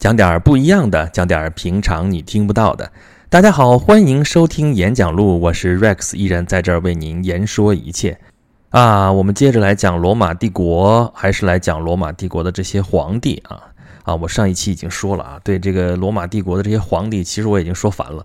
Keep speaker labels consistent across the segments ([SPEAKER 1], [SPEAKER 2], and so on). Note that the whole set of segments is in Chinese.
[SPEAKER 1] 讲点不一样的，讲点平常你听不到的。大家好，欢迎收听演讲录，我是 Rex，依然在这儿为您言说一切。啊，我们接着来讲罗马帝国，还是来讲罗马帝国的这些皇帝啊。啊，我上一期已经说了啊，对这个罗马帝国的这些皇帝，其实我已经说烦了，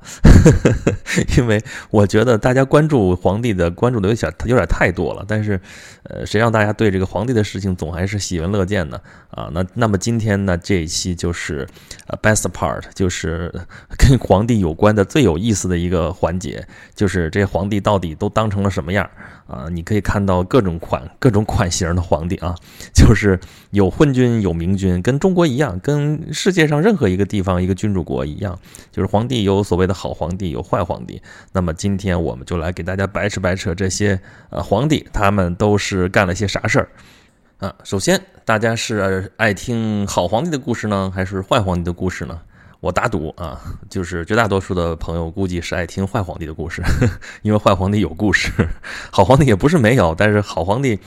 [SPEAKER 1] 因为我觉得大家关注皇帝的关注的有点有点太多了。但是，呃，谁让大家对这个皇帝的事情总还是喜闻乐见呢？啊，那那么今天呢，这一期就是呃 best part，就是跟皇帝有关的最有意思的一个环节，就是这皇帝到底都当成了什么样啊？你可以看到各种款各种款型的皇帝啊，就是有昏君有明君，跟中国一样。跟世界上任何一个地方一个君主国一样，就是皇帝有所谓的好皇帝，有坏皇帝。那么今天我们就来给大家白扯白扯这些呃皇帝，他们都是是干了些啥事儿啊？首先，大家是爱听好皇帝的故事呢，还是坏皇帝的故事呢？我打赌啊，就是绝大多数的朋友估计是爱听坏皇帝的故事，因为坏皇帝有故事，好皇帝也不是没有，但是好皇帝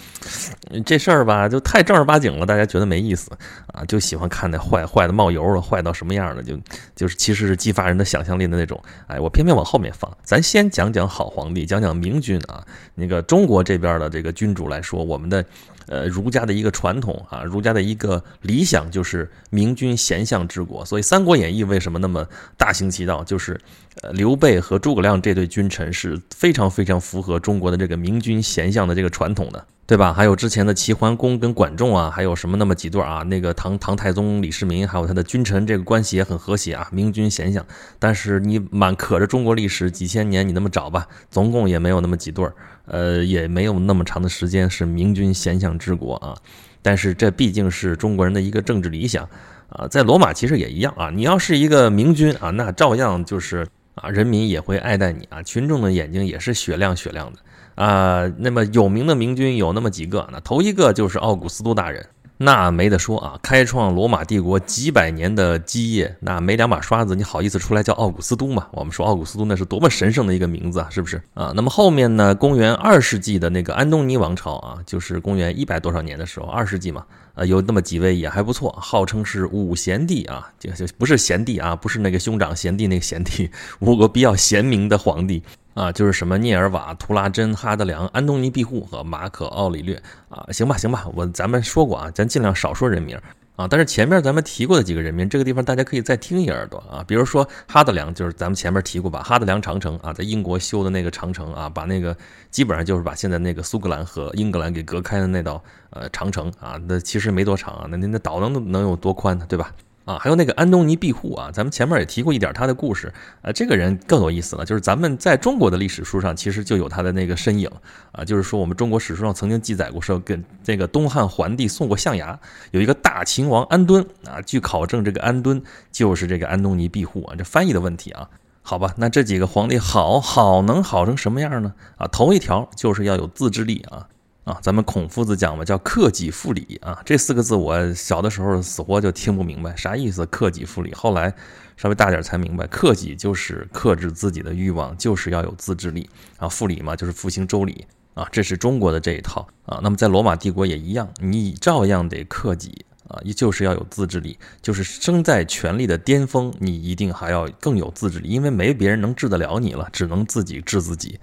[SPEAKER 1] 这事儿吧，就太正儿八经了，大家觉得没意思啊，就喜欢看那坏坏的冒油了，坏到什么样了，就就是其实是激发人的想象力的那种。哎，我偏偏往后面放，咱先讲讲好皇帝，讲讲明君啊，那个中国这边的这个君主来说，我们的。呃，儒家的一个传统啊，儒家的一个理想就是明君贤相治国。所以《三国演义》为什么那么大行其道？就是呃，刘备和诸葛亮这对君臣是非常非常符合中国的这个明君贤相的这个传统的，对吧？还有之前的齐桓公跟管仲啊，还有什么那么几对啊？那个唐唐太宗李世民，还有他的君臣这个关系也很和谐啊，明君贤相。但是你满可着中国历史几千年，你那么找吧，总共也没有那么几对儿。呃，也没有那么长的时间是明君贤相之国啊，但是这毕竟是中国人的一个政治理想啊，在罗马其实也一样啊，你要是一个明君啊，那照样就是啊，人民也会爱戴你啊，群众的眼睛也是雪亮雪亮的啊。那么有名的明君有那么几个，那头一个就是奥古斯都大人。那没得说啊，开创罗马帝国几百年的基业，那没两把刷子，你好意思出来叫奥古斯都吗？我们说奥古斯都那是多么神圣的一个名字啊，是不是啊？那么后面呢？公元二世纪的那个安东尼王朝啊，就是公元一百多少年的时候，二世纪嘛，呃，有那么几位也还不错，号称是五贤帝啊，就就不是贤帝啊，不是那个兄长贤弟那个贤帝，五个比较贤明的皇帝。啊，就是什么涅尔瓦、图拉真、哈德良、安东尼庇护和马可奥里略啊，行吧，行吧，我咱们说过啊，咱尽量少说人名啊。但是前面咱们提过的几个人名，这个地方大家可以再听一耳朵啊。比如说哈德良，就是咱们前面提过吧，哈德良长城啊，在英国修的那个长城啊，把那个基本上就是把现在那个苏格兰和英格兰给隔开的那道呃长城啊，那其实没多长啊，那那那岛能能有多宽呢，对吧？啊，还有那个安东尼庇护啊，咱们前面也提过一点他的故事啊。这个人更有意思了，就是咱们在中国的历史书上其实就有他的那个身影啊。就是说，我们中国史书上曾经记载过，说跟这个东汉桓帝送过象牙，有一个大秦王安敦啊。据考证，这个安敦就是这个安东尼庇护啊。这翻译的问题啊，好吧，那这几个皇帝好好能好成什么样呢？啊，头一条就是要有自制力啊。啊，咱们孔夫子讲嘛，叫克己复礼啊。这四个字我小的时候死活就听不明白啥意思。克己复礼，后来稍微大点才明白，克己就是克制自己的欲望，就是要有自制力啊。复礼嘛，就是复兴周礼啊。这是中国的这一套啊。那么在罗马帝国也一样，你照样得克己啊，就是要有自制力，就是生在权力的巅峰，你一定还要更有自制力，因为没别人能治得了你了，只能自己治自己。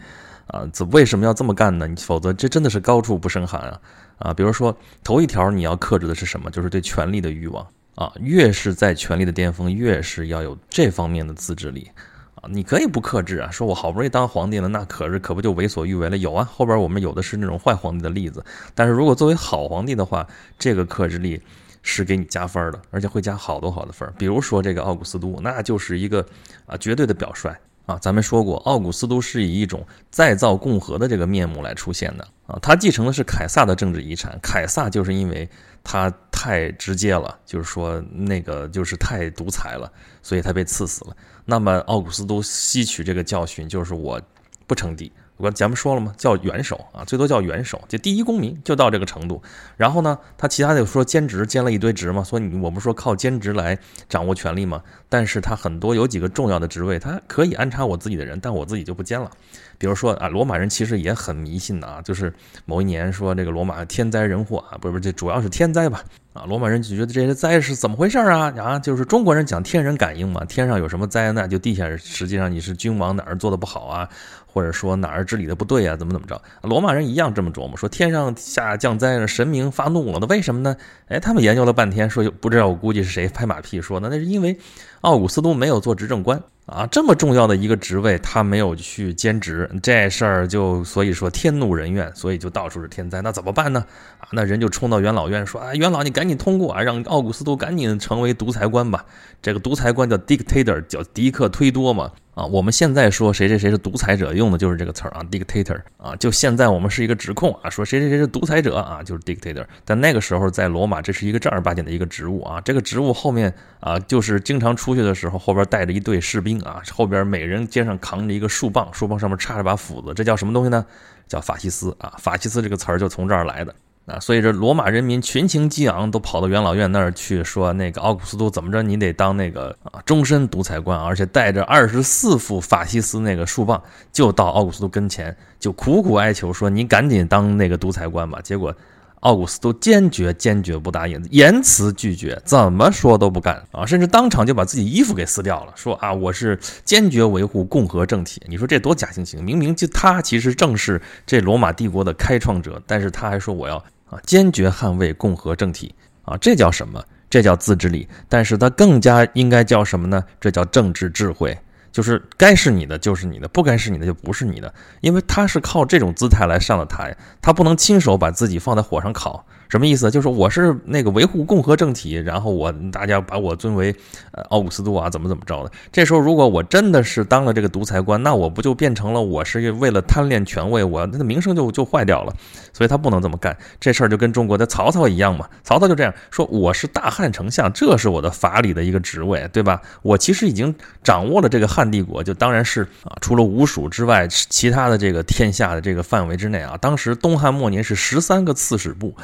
[SPEAKER 1] 啊，这为什么要这么干呢？你否则这真的是高处不胜寒啊！啊，比如说头一条你要克制的是什么？就是对权力的欲望啊。越是在权力的巅峰，越是要有这方面的自制力啊。你可以不克制啊，说我好不容易当皇帝了，那可是可不就为所欲为了？有啊，后边我们有的是那种坏皇帝的例子。但是如果作为好皇帝的话，这个克制力是给你加分的，而且会加好多好多分。比如说这个奥古斯都，那就是一个啊绝对的表率。啊，咱们说过，奥古斯都是以一种再造共和的这个面目来出现的啊。他继承的是凯撒的政治遗产，凯撒就是因为他太直接了，就是说那个就是太独裁了，所以他被赐死了。那么奥古斯都吸取这个教训，就是我不称帝。我刚咱们说了吗？叫元首啊，最多叫元首，就第一公民，就到这个程度。然后呢，他其他的说兼职兼了一堆职嘛，所以你我不是说靠兼职来掌握权力嘛。但是他很多有几个重要的职位，他可以安插我自己的人，但我自己就不兼了。比如说啊，罗马人其实也很迷信的啊，就是某一年说这个罗马天灾人祸啊，不是不是，这主要是天灾吧？啊，罗马人就觉得这些灾是怎么回事啊？啊，就是中国人讲天人感应嘛，天上有什么灾难，就地下实际上你是君王哪儿做的不好啊，或者说哪儿治理的不对啊，怎么怎么着？罗马人一样这么琢磨，说天上下降灾，神明发怒了，那为什么呢？哎，他们研究了半天，说不知道，我估计是谁拍马屁说的，那是因为奥古斯都没有做执政官。啊，这么重要的一个职位，他没有去兼职，这事儿就所以说天怒人怨，所以就到处是天灾。那怎么办呢？啊，那人就冲到元老院说：“啊，元老，你赶紧通过啊，让奥古斯都赶紧成为独裁官吧。这个独裁官叫 dictator，叫迪克忒多嘛。”啊，我们现在说谁谁谁是独裁者，用的就是这个词儿啊，dictator 啊。就现在我们是一个指控啊，说谁谁谁是独裁者啊，就是 dictator。但那个时候在罗马，这是一个正儿八经的一个职务啊。这个职务后面啊，就是经常出去的时候，后边带着一队士兵啊，后边每人肩上扛着一个树棒，树棒上面插着把斧子，这叫什么东西呢？叫法西斯啊。法西斯这个词儿就从这儿来的。啊，所以这罗马人民群情激昂，都跑到元老院那儿去说，那个奥古斯都怎么着，你得当那个啊终身独裁官，而且带着二十四副法西斯那个树棒，就到奥古斯都跟前，就苦苦哀求说，你赶紧当那个独裁官吧。结果奥古斯都坚决坚决不答应，严词拒绝，怎么说都不干啊，甚至当场就把自己衣服给撕掉了，说啊，我是坚决维护共和政体。你说这多假惺惺，明明就他其实正是这罗马帝国的开创者，但是他还说我要。啊，坚决捍卫共和政体啊，这叫什么？这叫自制力。但是它更加应该叫什么呢？这叫政治智慧。就是该是你的就是你的，不该是你的就不是你的。因为他是靠这种姿态来上的台，他不能亲手把自己放在火上烤。什么意思？就是我是那个维护共和政体，然后我大家把我尊为呃奥古斯都啊，怎么怎么着的？这时候如果我真的是当了这个独裁官，那我不就变成了我是为了贪恋权位，我那名声就就坏掉了。所以他不能这么干。这事儿就跟中国的曹操一样嘛。曹操就这样说：“我是大汉丞相，这是我的法理的一个职位，对吧？我其实已经掌握了这个汉帝国，就当然是啊，除了吴蜀之外，其他的这个天下的这个范围之内啊。当时东汉末年是十三个刺史部。”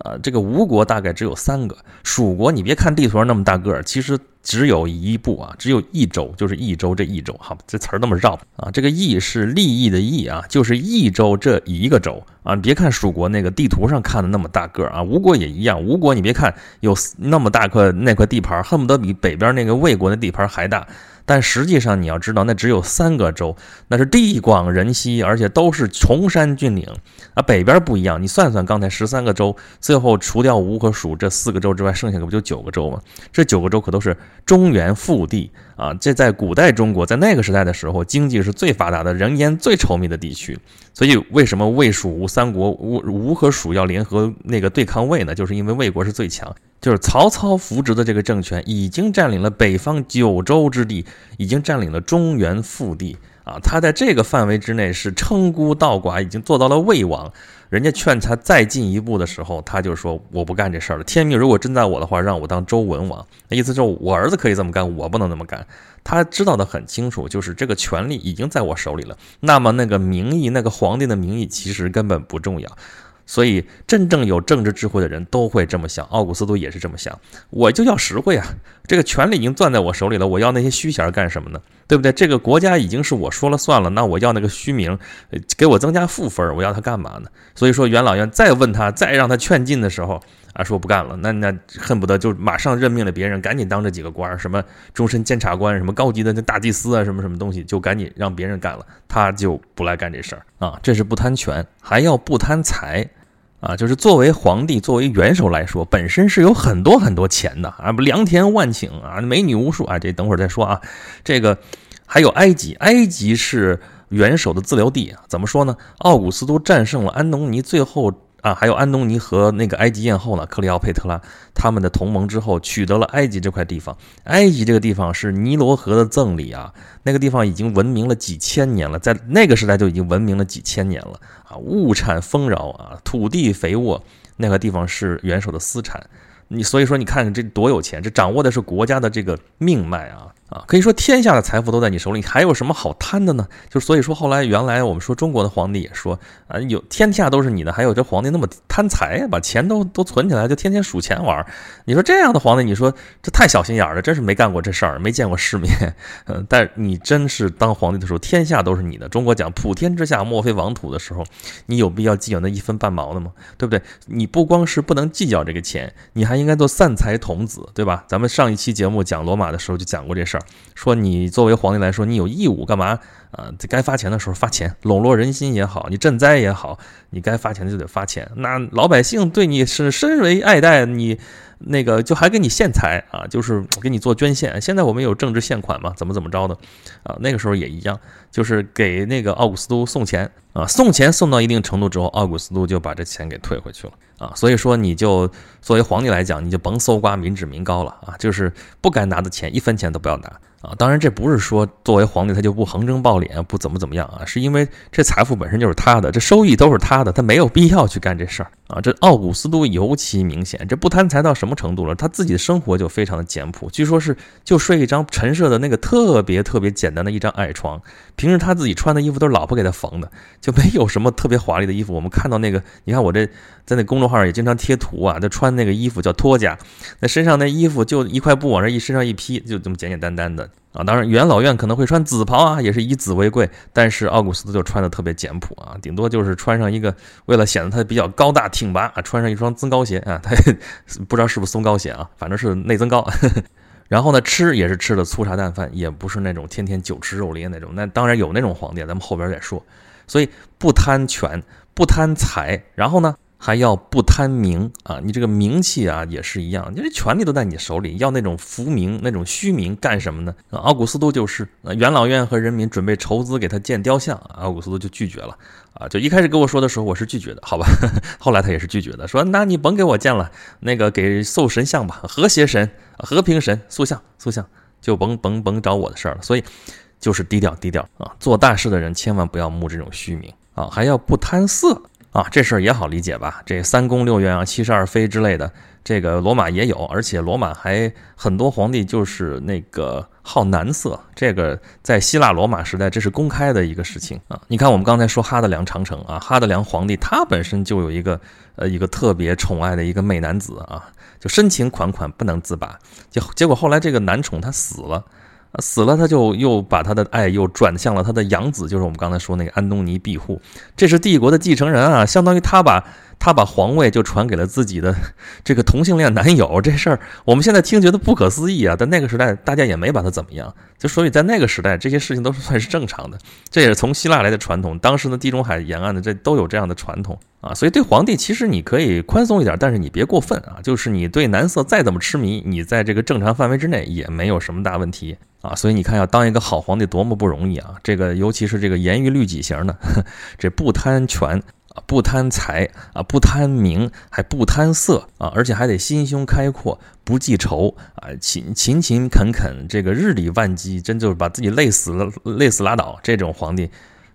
[SPEAKER 1] 啊，这个吴国大概只有三个，蜀国你别看地图上那么大个儿，其实只有一部啊，只有益州，就是益州这益州，好，这词儿那么绕啊，这个益是利益的益啊，就是益州这一个州。啊，别看蜀国那个地图上看的那么大个儿啊，吴国也一样，吴国你别看有那么大块那块地盘，恨不得比北边那个魏国的地盘还大。但实际上，你要知道，那只有三个州，那是地广人稀，而且都是崇山峻岭啊。北边不一样，你算算，刚才十三个州，最后除掉吴和蜀这四个州之外，剩下的不就九个州吗？这九个州可都是中原腹地啊。这在古代中国，在那个时代的时候，经济是最发达的，人烟最稠密的地区。所以，为什么魏蜀吴三国吴吴和蜀要联合那个对抗魏呢？就是因为魏国是最强。就是曹操扶植的这个政权已经占领了北方九州之地，已经占领了中原腹地啊！他在这个范围之内是称孤道寡，已经做到了魏王。人家劝他再进一步的时候，他就说：“我不干这事儿了。天命如果真在我的话，让我当周文王。那意思就是我儿子可以这么干，我不能那么干。他知道的很清楚，就是这个权力已经在我手里了。那么那个名义，那个皇帝的名义，其实根本不重要。”所以，真正有政治智慧的人都会这么想。奥古斯都也是这么想，我就要实惠啊！这个权力已经攥在我手里了，我要那些虚衔干什么呢？对不对？这个国家已经是我说了算了，那我要那个虚名，给我增加负分，我要他干嘛呢？所以说，元老院再问他，再让他劝进的时候，啊，说不干了，那那恨不得就马上任命了别人，赶紧当这几个官，什么终身监察官，什么高级的那大祭司啊，什么什么东西，就赶紧让别人干了，他就不来干这事儿啊！这是不贪权，还要不贪财。啊，就是作为皇帝，作为元首来说，本身是有很多很多钱的啊，不良田万顷啊，美女无数啊。这等会儿再说啊。这个还有埃及，埃及是元首的自留地啊。怎么说呢？奥古斯都战胜了安东尼，最后。啊，还有安东尼和那个埃及艳后呢，克里奥佩特拉他们的同盟之后，取得了埃及这块地方。埃及这个地方是尼罗河的赠礼啊，那个地方已经文明了几千年了，在那个时代就已经文明了几千年了啊，物产丰饶啊，土地肥沃，那个地方是元首的私产。你所以说，你看看这多有钱，这掌握的是国家的这个命脉啊。啊，可以说天下的财富都在你手里，还有什么好贪的呢？就所以说，后来原来我们说中国的皇帝也说啊，有天下都是你的，还有这皇帝那么贪财，把钱都都存起来，就天天数钱玩。你说这样的皇帝，你说这太小心眼了，真是没干过这事儿，没见过世面。嗯，但你真是当皇帝的时候，天下都是你的。中国讲普天之下莫非王土的时候，你有必要计较那一分半毛的吗？对不对？你不光是不能计较这个钱，你还应该做散财童子，对吧？咱们上一期节目讲罗马的时候就讲过这事儿。说你作为皇帝来说，你有义务干嘛？啊，这该发钱的时候发钱，笼络人心也好，你赈灾也好，你该发钱就得发钱。那老百姓对你是深为爱戴，你那个就还给你献财啊，就是给你做捐献。现在我们有政治献款嘛，怎么怎么着的啊？那个时候也一样，就是给那个奥古斯都送钱啊，送钱送到一定程度之后，奥古斯都就把这钱给退回去了啊。所以说，你就作为皇帝来讲，你就甭搜刮民脂民膏了啊，就是不该拿的钱，一分钱都不要拿。啊，当然这不是说作为皇帝他就不横征暴敛，不怎么怎么样啊，是因为这财富本身就是他的，这收益都是他的，他没有必要去干这事儿。啊。这奥古斯都尤其明显，这不贪财到什么程度了？他自己的生活就非常的简朴，据说是就睡一张陈设的那个特别特别简单的一张矮床，平时他自己穿的衣服都是老婆给他缝的，就没有什么特别华丽的衣服。我们看到那个，你看我这在那公众号上也经常贴图啊，他穿那个衣服叫托甲，那身上那衣服就一块布往这一身上一披，就这么简简单单的。啊，当然元老院可能会穿紫袍啊，也是以紫为贵。但是奥古斯都就穿的特别简朴啊，顶多就是穿上一个，为了显得他比较高大挺拔啊，穿上一双增高鞋啊，他不知道是不是松糕鞋啊，反正是内增高。然后呢，吃也是吃的粗茶淡饭，也不是那种天天酒吃肉林那种。那当然有那种皇帝，咱们后边再说。所以不贪权，不贪财，然后呢？还要不贪名啊，你这个名气啊也是一样，你这权力都在你手里，要那种浮名、那种虚名干什么呢？奥古斯都就是，元老院和人民准备筹资给他建雕像，奥古斯都就拒绝了啊。就一开始跟我说的时候，我是拒绝的，好吧？后来他也是拒绝的，说那你甭给我建了，那个给塑神像吧，和谐神、和平神塑像，塑像就甭甭甭找我的事儿了。所以就是低调低调啊，做大事的人千万不要慕这种虚名啊，还要不贪色。啊，这事儿也好理解吧？这三宫六院啊，七十二妃之类的，这个罗马也有，而且罗马还很多皇帝就是那个好男色，这个在希腊罗马时代这是公开的一个事情啊。你看我们刚才说哈德良长城啊，哈德良皇帝他本身就有一个呃一个特别宠爱的一个美男子啊，就深情款款不能自拔，结结果后来这个男宠他死了。死了，他就又把他的爱又转向了他的养子，就是我们刚才说那个安东尼庇护，这是帝国的继承人啊，相当于他把。他把皇位就传给了自己的这个同性恋男友，这事儿我们现在听觉得不可思议啊！但那个时代大家也没把他怎么样，就所以在那个时代这些事情都是算是正常的。这也是从希腊来的传统，当时的地中海沿岸的这都有这样的传统啊。所以对皇帝其实你可以宽松一点，但是你别过分啊。就是你对男色再怎么痴迷，你在这个正常范围之内也没有什么大问题啊。所以你看要当一个好皇帝多么不容易啊！这个尤其是这个严于律己型的，这不贪权。啊，不贪财啊，不贪名，还不贪色啊，而且还得心胸开阔，不记仇啊，勤勤勤恳恳，这个日理万机，真就是把自己累死了，累死拉倒。这种皇帝，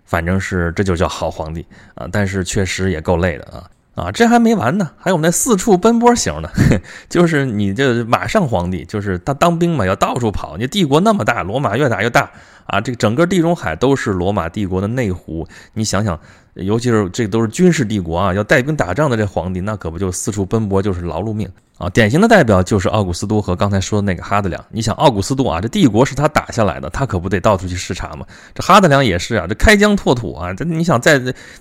[SPEAKER 1] 反正是这就叫好皇帝啊，但是确实也够累的啊啊，这还没完呢，还有那四处奔波型的，就是你这马上皇帝，就是他当兵嘛，要到处跑。你帝国那么大，罗马越打越大啊，这个整个地中海都是罗马帝国的内湖，你想想。尤其是这都是军事帝国啊，要带兵打仗的这皇帝，那可不就四处奔波，就是劳碌命啊！典型的代表就是奥古斯都和刚才说的那个哈德良。你想奥古斯都啊，这帝国是他打下来的，他可不得到处去视察吗？这哈德良也是啊，这开疆拓土啊，这你想在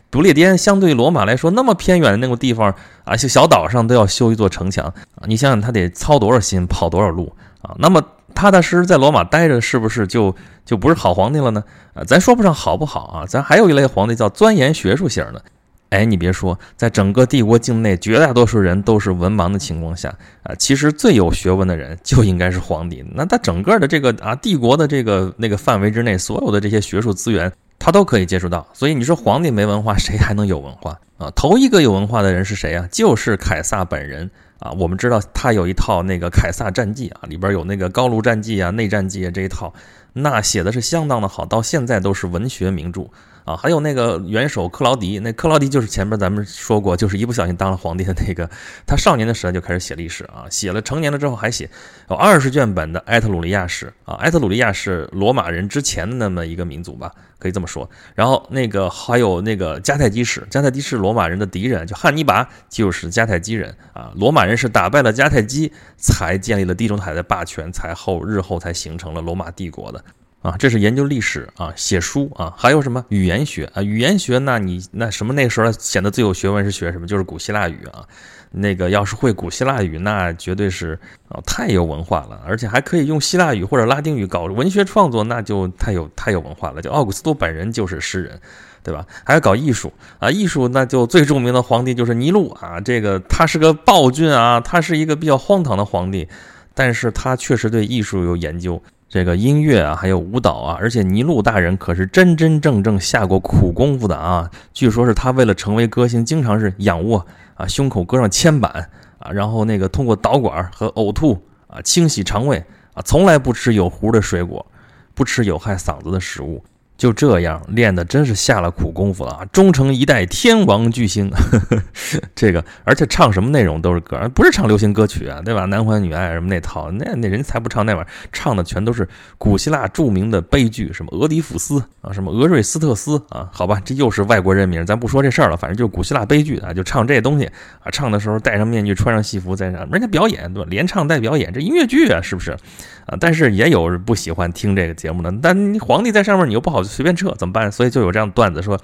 [SPEAKER 1] 不列颠相对罗马来说那么偏远的那个地方啊，小岛上都要修一座城墙啊！你想想他得操多少心，跑多少路啊？那么。踏踏实实在罗马待着，是不是就就不是好皇帝了呢？啊，咱说不上好不好啊，咱还有一类皇帝叫钻研学术型的。哎，你别说，在整个帝国境内，绝大多数人都是文盲的情况下，啊，其实最有学问的人就应该是皇帝。那他整个的这个啊，帝国的这个那个范围之内，所有的这些学术资源，他都可以接触到。所以你说皇帝没文化，谁还能有文化啊？头一个有文化的人是谁啊？就是凯撒本人。啊，我们知道他有一套那个凯撒战记啊，里边有那个高卢战记啊、内战记啊这一套，那写的是相当的好，到现在都是文学名著。啊，还有那个元首克劳迪，那克劳迪就是前面咱们说过，就是一不小心当了皇帝的那个。他少年的时候就开始写历史啊，写了成年了之后还写有二十卷本的埃特鲁利亚史啊。埃特鲁利亚是罗马人之前的那么一个民族吧，可以这么说。然后那个还有那个迦太基史，迦太基是罗马人的敌人，就汉尼拔就是迦太基人啊。罗马人是打败了迦太基，才建立了地中海的霸权，才后日后才形成了罗马帝国的。啊，这是研究历史啊，写书啊，还有什么语言学啊？语言学，那你那什么那时候显得最有学问是学什么？就是古希腊语啊。那个要是会古希腊语，那绝对是啊，太有文化了，而且还可以用希腊语或者拉丁语搞文学创作，那就太有太有文化了。就奥古斯都本人就是诗人，对吧？还要搞艺术啊，艺术那就最著名的皇帝就是尼禄啊。这个他是个暴君啊，他是一个比较荒唐的皇帝，但是他确实对艺术有研究。这个音乐啊，还有舞蹈啊，而且尼禄大人可是真真正正下过苦功夫的啊！据说是他为了成为歌星，经常是仰卧啊，胸口搁上铅板啊，然后那个通过导管和呕吐啊清洗肠胃啊，从来不吃有核的水果，不吃有害嗓子的食物。就这样练的真是下了苦功夫了啊！终成一代天王巨星，这个而且唱什么内容都是歌，不是唱流行歌曲啊，对吧？男欢女爱什么那套，那那人才不唱那玩意儿，唱的全都是古希腊著名的悲剧，什么俄狄浦斯啊，什么俄瑞斯特斯啊，好吧，这又是外国人名，咱不说这事儿了，反正就是古希腊悲剧啊，就唱这东西啊，唱的时候戴上面具，穿上戏服在那，人家表演对吧？连唱带表演，这音乐剧啊，是不是啊？但是也有不喜欢听这个节目的，但皇帝在上面，你又不好。随便撤怎么办？所以就有这样段子说。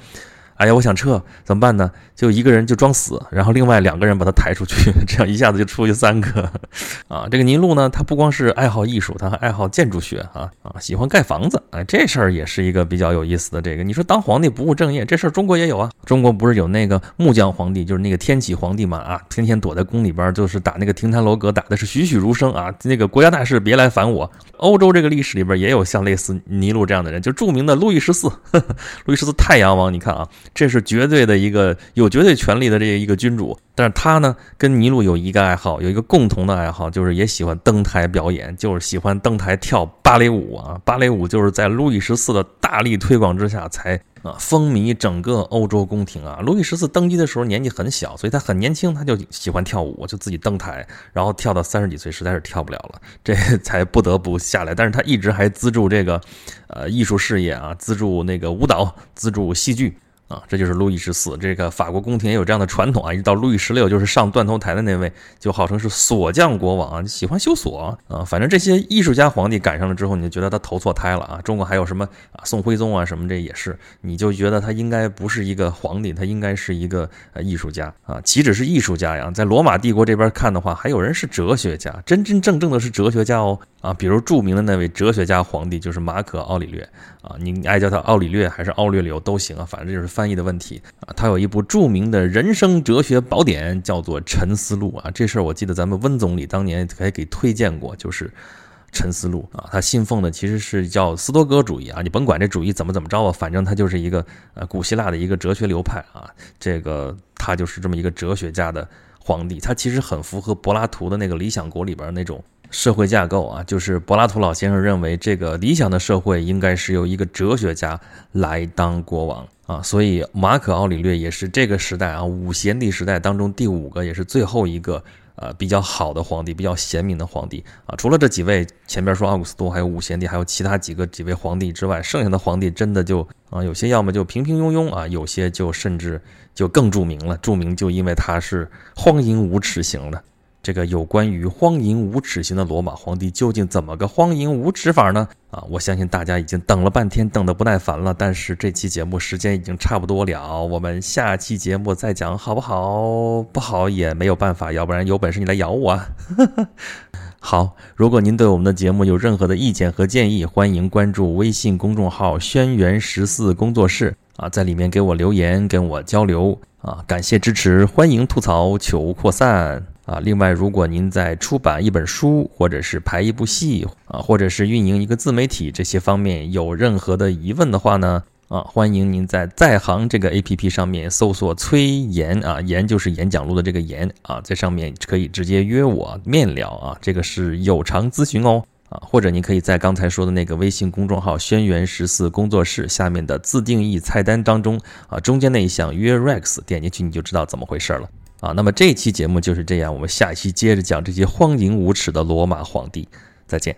[SPEAKER 1] 哎呀，我想撤，怎么办呢？就一个人就装死，然后另外两个人把他抬出去，这样一下子就出去三个啊。这个尼禄呢，他不光是爱好艺术，他还爱好建筑学啊啊，喜欢盖房子。哎，这事儿也是一个比较有意思的。这个你说当皇帝不务正业，这事儿中国也有啊。中国不是有那个木匠皇帝，就是那个天启皇帝嘛啊，天天躲在宫里边，就是打那个亭台楼阁，打的是栩栩如生啊。那个国家大事别来烦我。欧洲这个历史里边也有像类似尼禄这样的人，就著名的路易十四，路易十四太阳王，你看啊。这是绝对的一个有绝对权力的这一个君主，但是他呢跟尼禄有一个爱好，有一个共同的爱好，就是也喜欢登台表演，就是喜欢登台跳芭蕾舞啊。芭蕾舞就是在路易十四的大力推广之下才啊风靡整个欧洲宫廷啊。路易十四登基的时候年纪很小，所以他很年轻，他就喜欢跳舞，就自己登台，然后跳到三十几岁实在是跳不了了，这才不得不下来。但是他一直还资助这个呃艺术事业啊，资助那个舞蹈，资助戏剧。啊，这就是路易十四。这个法国宫廷也有这样的传统啊，一直到路易十六，就是上断头台的那位，就号称是锁匠国王，喜欢修锁啊。反正这些艺术家皇帝赶上了之后，你就觉得他投错胎了啊。中国还有什么啊，宋徽宗啊什么，这也是，你就觉得他应该不是一个皇帝，他应该是一个呃艺术家啊。岂止是艺术家呀，在罗马帝国这边看的话，还有人是哲学家，真真正正的是哲学家哦啊。比如著名的那位哲学家皇帝就是马可·奥里略啊，你爱叫他奥里略还是奥略流都行啊，反正就是。翻译的问题啊，他有一部著名的人生哲学宝典，叫做《沉思录》啊。这事儿我记得咱们温总理当年还给推荐过，就是《沉思录》啊。他信奉的其实是叫斯多葛主义啊。你甭管这主义怎么怎么着吧，反正他就是一个呃古希腊的一个哲学流派啊。这个他就是这么一个哲学家的皇帝，他其实很符合柏拉图的那个《理想国》里边那种。社会架构啊，就是柏拉图老先生认为，这个理想的社会应该是由一个哲学家来当国王啊，所以马可·奥里略也是这个时代啊五贤帝时代当中第五个，也是最后一个呃比较好的皇帝，比较贤明的皇帝啊。除了这几位前边说奥古斯都，还有五贤帝，还有其他几个几位皇帝之外，剩下的皇帝真的就啊有些要么就平平庸庸啊，有些就甚至就更著名了，著名就因为他是荒淫无耻型的。这个有关于荒淫无耻型的罗马皇帝究竟怎么个荒淫无耻法呢？啊，我相信大家已经等了半天，等得不耐烦了。但是这期节目时间已经差不多了，我们下期节目再讲好不好？不好也没有办法，要不然有本事你来咬我。好，如果您对我们的节目有任何的意见和建议，欢迎关注微信公众号“轩辕十四工作室”啊，在里面给我留言，跟我交流啊，感谢支持，欢迎吐槽，求扩散。啊，另外，如果您在出版一本书，或者是拍一部戏，啊，或者是运营一个自媒体这些方面有任何的疑问的话呢，啊，欢迎您在在行这个 APP 上面搜索崔岩啊，岩就是演讲录的这个岩啊，在上面可以直接约我面聊啊，这个是有偿咨询哦。啊，或者您可以在刚才说的那个微信公众号“轩辕十四工作室”下面的自定义菜单当中啊，中间那一项约 Rex，点进去你就知道怎么回事了啊。那么这期节目就是这样，我们下一期接着讲这些荒淫无耻的罗马皇帝，再见。